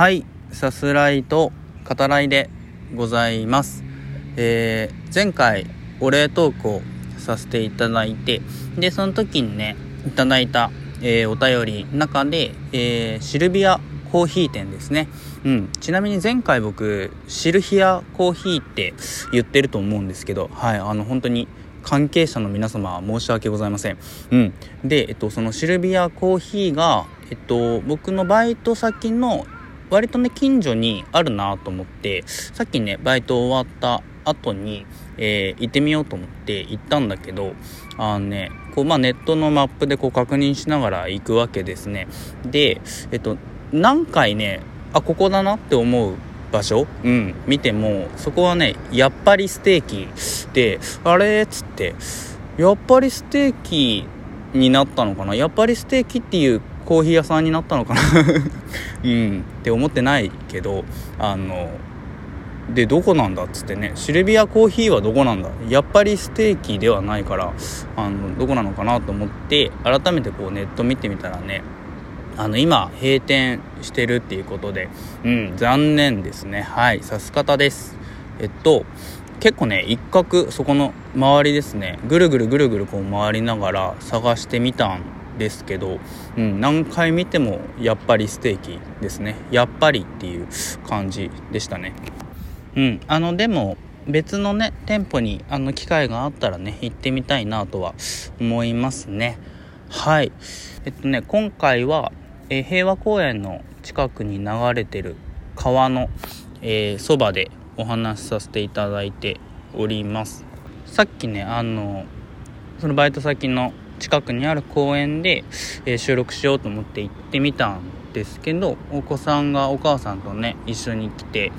はいさすらいと語らいでございますえー、前回お礼トークをさせていただいてでその時にねいただいた、えー、お便り中で、えー、シルビアコーヒー店ですね。うん。ちなみに前回僕、シルヒアコーヒーって言ってると思うんですけど、はい、あの本当に関係者の皆様申し訳ございません。うん。で、えっと、そのシルビアコーヒーが、えっと、僕のバイト先の割とね、近所にあるなと思って、さっきね、バイト終わった後に、えー、行ってみようと思って行ったんだけど、あのね、こう、まあ、ネットのマップでこう確認しながら行くわけですね。で、えっと、何回ね、あ、ここだなって思う場所、うん、見ても、そこはね、やっぱりステーキで、あれ？っつって、やっぱりステーキになったのかな？やっぱりステーキっていうコーヒー屋さんになったのかな。うん。って思ってないけどあのでどこなんだっつってね。シルビアコーヒーはどこなんだ。やっぱりステーキではないからあのどこなのかなと思って改めてこうネット見てみたらねあの今閉店してるっていうことでうん残念ですね。はいさす方です。えっと結構ね一角そこの周りですね。ぐるぐるぐるぐるこう回りながら探してみたんですけど、うん、何回見てもやっぱりステーキですね。やっぱりっていう感じでしたね。うんあのでも別のね店舗にあの機会があったらね行ってみたいなとは思いますね。はい。えっとね今回は、え平和公園の近くに流れてる川のえそば、でお話しさせていただいております。さっきねあのそのバイト先の近くにある公園で、えー、収録しようと思って行ってみたんですけどお子さんがお母さんとね一緒に来て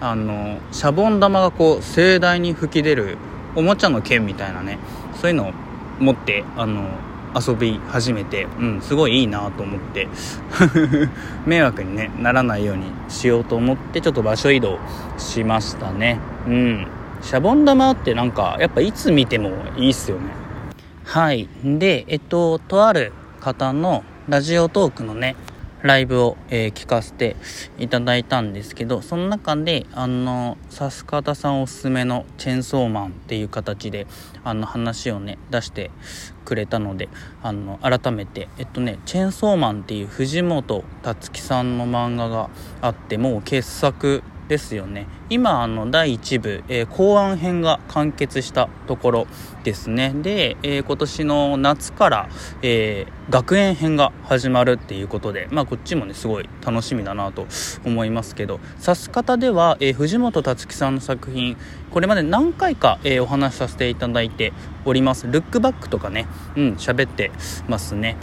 あのシャボン玉がこう盛大に吹き出るおもちゃの剣みたいなねそういうのを持ってあの遊び始めて、うん、すごいいいなと思って 迷惑に、ね、ならないようにしようと思ってちょっと場所移動しましたね。うん。シャボン玉ってなんかやっぱいつ見てもいいっすよね。はい。でえっととある方のラジオトークのねライブを、えー、聞かせていただいたんですけどその中であのさす方さんおすすめのチェンソーマンっていう形であの話をね出してくれたのであの改めてえっとね「チェンソーマン」っていう藤本つ樹さんの漫画があってもう傑作ですよね。今あの第1部、えー、後半編が完結したところですね。で、えー、今年の夏から、えー、学園編が始まるっていうことでまあこっちもねすごい楽しみだなと思いますけど。指す方では、え、藤本つ樹さんの作品これまで何回か、え、お話しさせていただいております。ルックバックとかねうん喋ってますね。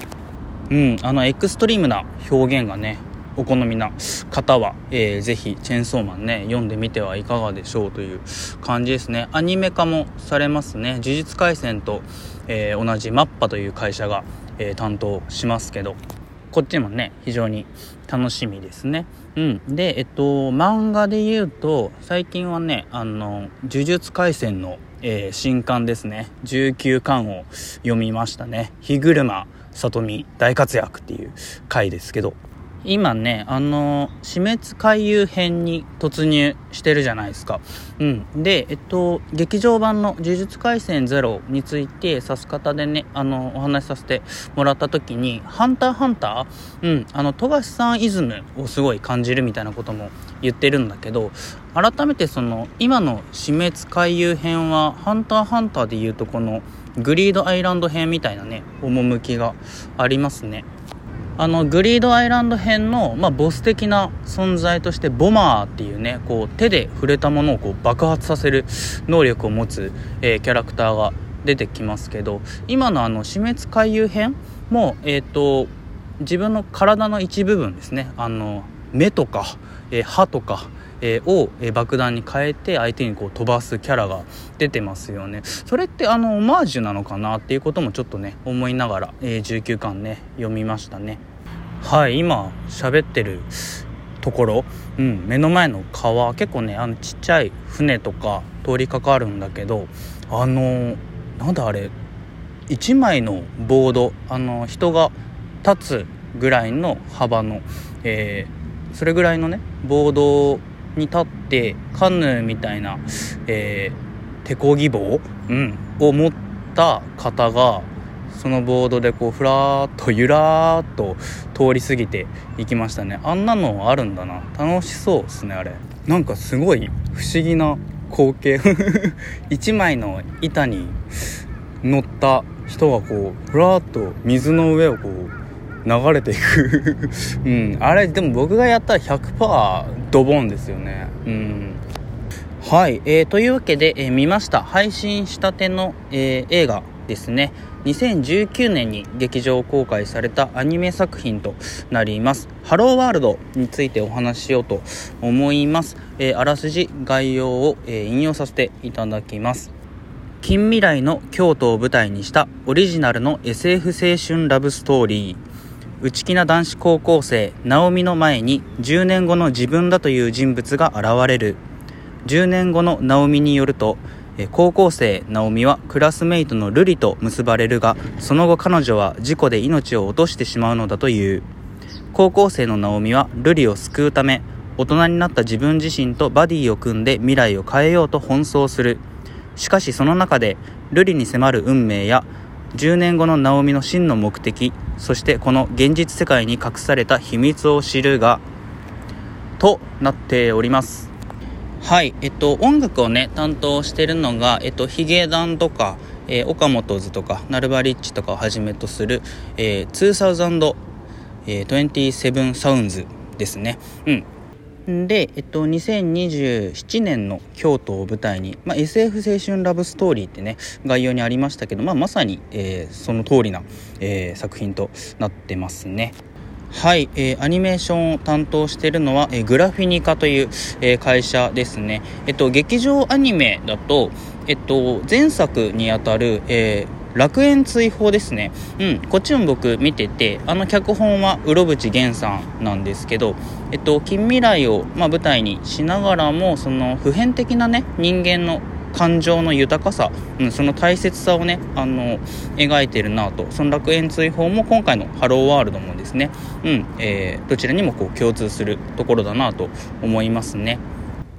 うんあのエクストリームな表現がねお好みな方は、えー、ぜひチェーンソーマンね読んでみてはいかがでしょうという感じですね。アニメ化もされますね。呪術廻戦と、えー、同じマッパという会社が、えー、担当しますけどこっちもね非常に楽しみですね。うん。でえっと漫画で言うと最近はねあの呪術廻戦の、えー、新刊ですね。19巻を読みましたね。日車里見大活躍っていう回ですけど。今ねあの死滅回遊編に突入してるじゃないですか。うん。でえっと劇場版の「呪術廻戦ゼロについて指す方でねあのお話しさせてもらった時に「ハンターハンター」うん。あの富樫さんイズムをすごい感じるみたいなことも言ってるんだけど改めてその今の死滅回遊編は「ハンターハンター」で言うとこのグリードアイランド編みたいなね趣がありますね。あのグリードアイランド編の、まあ、ボス的な存在としてボマーっていうねこう手で触れたものをこう爆発させる能力を持つ、えー、キャラクターが出てきますけど今のあの死滅回遊編も、えーと、自分の体の一部分ですね。あの目とか、えー、歯とかえー、を、え、爆弾に変えて相手にこう飛ばすキャラが出てますよね。それってあのオマージュなのかなっていうこともちょっとね思いながら、えー、19巻ね読みましたね。はい今喋ってるところ、うん、目の前の川結構ねあのちっちゃい船とか通りかかるんだけどあのなんだあれ1枚のボードあの人が立つぐらいの幅の、えー、それぐらいのねボードに立ってカヌーみたいな、えー、手漕ぎ棒、うん、を持った方がそのボードでこうふらーっとゆらーっと通り過ぎていきましたね。あんなのあるんだな。楽しそうですねあれ。なんかすごい不思議な光景。一枚の板に乗った人がこうふらーっと水の上をこう流れていく。うん。あれでも僕がやったら100%ドボンですよね。うん。はい、えー、というわけで、えー、見ました。配信したての、えー、映画ですね。2019年に劇場公開されたアニメ作品となります。ハローワールドについてお話ししようと思います、えー、あらすじ概要を、えー、引用させていただきます。近未来の京都を舞台にしたオリジナルの SF 青春ラブストーリー。内気な男子高校生直美の前に10年後の自分だという人物が現れる。10年後の直美によると高校生直美はクラスメイトの瑠璃と結ばれるがその後彼女は事故で命を落としてしまうのだという。高校生の直美は瑠璃を救うため大人になった自分自身とバディを組んで未来を変えようと奔走する。しかしその中で瑠璃に迫る運命や10年後の直美の真の目的そしてこの現実世界に隠された秘密を知るがとなっておりますはい、えっと、音楽をね、担当してるのが、えっと、ヒゲダンとか、えー、岡本図とか、ナルバリッチとかをはじめとする、えー、2000、えー、27サウンズですね。うん。で、えっと、2027年の京都を舞台に、まあ、SF 青春ラブストーリーってね、概要にありましたけど、まあ、まさに、えー、その通りな、えー、作品となってますね。はい、えー、アニメーションを担当しているのは、えー、グラフィニカという、えー、会社ですね。えっと、劇場アニメだと、えっと、前作にあたる、えー、楽園追放ですね。うん、こっちも僕見てて、あの脚本はうろぶち源さんなんですけど、えっと、近未来を、まあ、舞台にしながらも、その普遍的なね、人間の感情の豊かさ、うん、その大切さをねあの描いてるなとその楽園追放も今回のハローワールドもですね、うんえー、どちらにもこう共通するところだなと思いますね。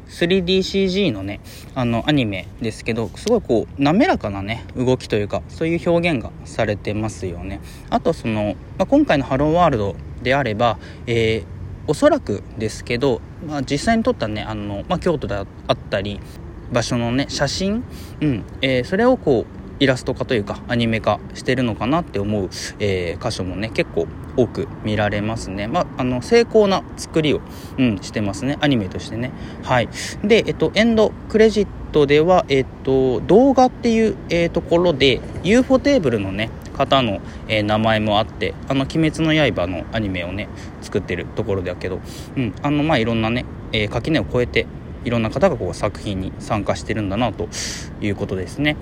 3DCG のねあのアニメですけどすごいこう滑らかなね動きというかそういう表現がされてますよね。あとその、まあ、今回のハローワールドであれば、えー、おそらくですけど、まあ、実際に撮ったねあの、まあ、京都であったり場所のね写真、うんえー、それをこうイラスト化というかアニメ化してるのかなって思う、えー、箇所もね結構多く見られますね。まあ、あの成功な作りを、うん、してますねアニメとしてね。はい、で、えっと、エンドクレジットでは、えっと、動画っていう、えー、ところで UFO テーブルのね方の、えー、名前もあって「あの鬼滅の刃」のアニメをね作ってるところだけど、うんあのまあ、いろんなね、えー、垣根を越えていろんな方がこう作品に参加してるんだなということですね。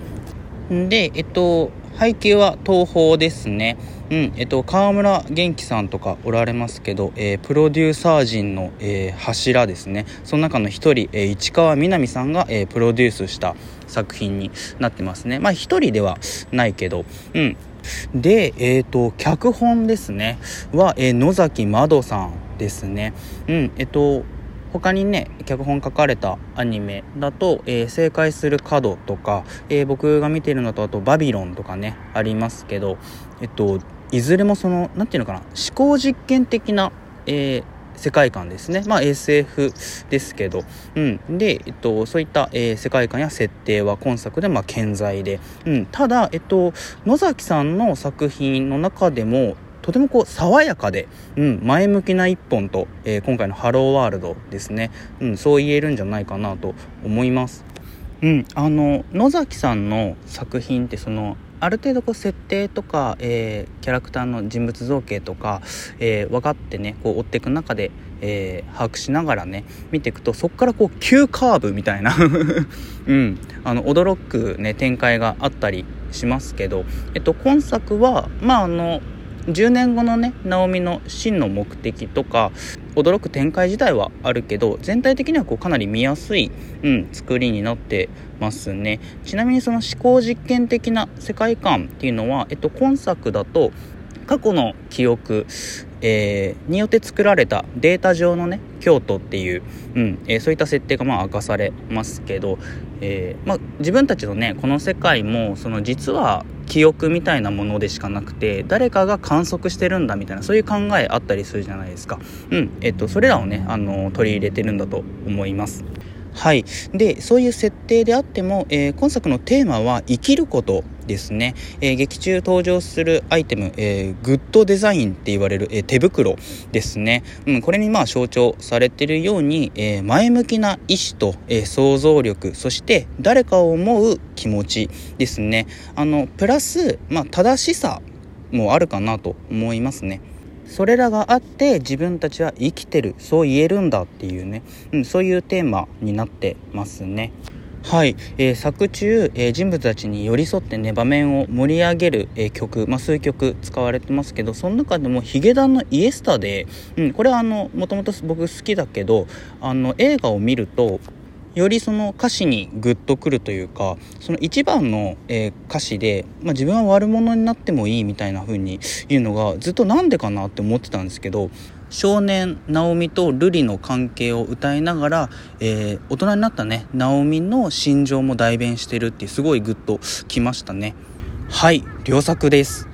で、えっと、背景は東宝ですね。うん、えっと、川村元気さんとかおられますけど、えー、プロデューサー陣の、えー、柱ですね。その中の一人、えー、市川みなみさんが、えー、プロデュースした作品になってますね。まあ一人ではないけど、うん。で、えっ、ー、と、脚本ですね。は、えー、野崎まどさんですね。うん、えっと、他にね脚本書かれたアニメだと「えー、正解する角」とか、えー、僕が見てるのとあと「バビロン」とかねありますけどえっといずれもその何て言うのかな思考実験的な、えー、世界観ですね。まあ SF ですけど。うん。で、えっと、そういった、えー、世界観や設定は今作でまあ健在で。うん。ただ、えっと、野崎さんの作品の中でも、とてもこう爽やかで、うん、前向きな一本と、えー、今回のハローワールドですね、うん、そう言えるんじゃないかなと思います。うん、あの野崎さんの作品ってそのある程度こう設定とか、えー、キャラクターの人物造形とか、えー、分かってねこう追っていく中で、えー、把握しながらね見ていくとそこからこう急カーブみたいな。うん、あの驚く、ね、展開があったりしますけど、えっと、今作はまああの10年後のね直美の真の目的とか驚く展開自体はあるけど全体的にはこうかなり見やすい、うん、作りになってますね。ちなみにその思考実験的な世界観っていうのは、えっと、今作だと過去の記憶、えー、によって作られたデータ上のね京都っていう、うんえー、そういった設定がまあ明かされますけど、えーまあ、自分たちのねこの世界もその実は記憶みたいなものでしかなくて誰かが観測してるんだみたいなそういう考えあったりするじゃないですか。うんえっと、それらをねあの取り入れてるんだと思います。はい。で、そういう設定であっても、えー、今作のテーマは生きることですね。えー、劇中登場するアイテム、えー、グッドデザインって言われる、え手袋ですね。うん、これにまあ象徴されてるように、え前向きな意志と、え想像力、そして誰かを思う気持ちですね。あの、プラス、まあ、正しさもあるかなと思いますね。それらがあって自分たちは生きてるそう言えるんだっていうね、うん、そういうテーマになってますね。はい、えー、作中、えー、人物たちに寄り添ってね場面を盛り上げる、えー、曲、まあ、数曲使われてますけどその中でもヒゲダンのイエスタで、うん、これはあのもともと僕好きだけどあの映画を見るとよりその歌詞にグッとくるというかその一番の、えー、歌詞で、まあ、自分は悪者になってもいいみたいな風に言うのがずっとなんでかなって思ってたんですけど少年ナオミと瑠璃の関係を歌いながら、えー、大人になったね。ナオミの心情も代弁してるってすごいグッときましたね。はい良作です。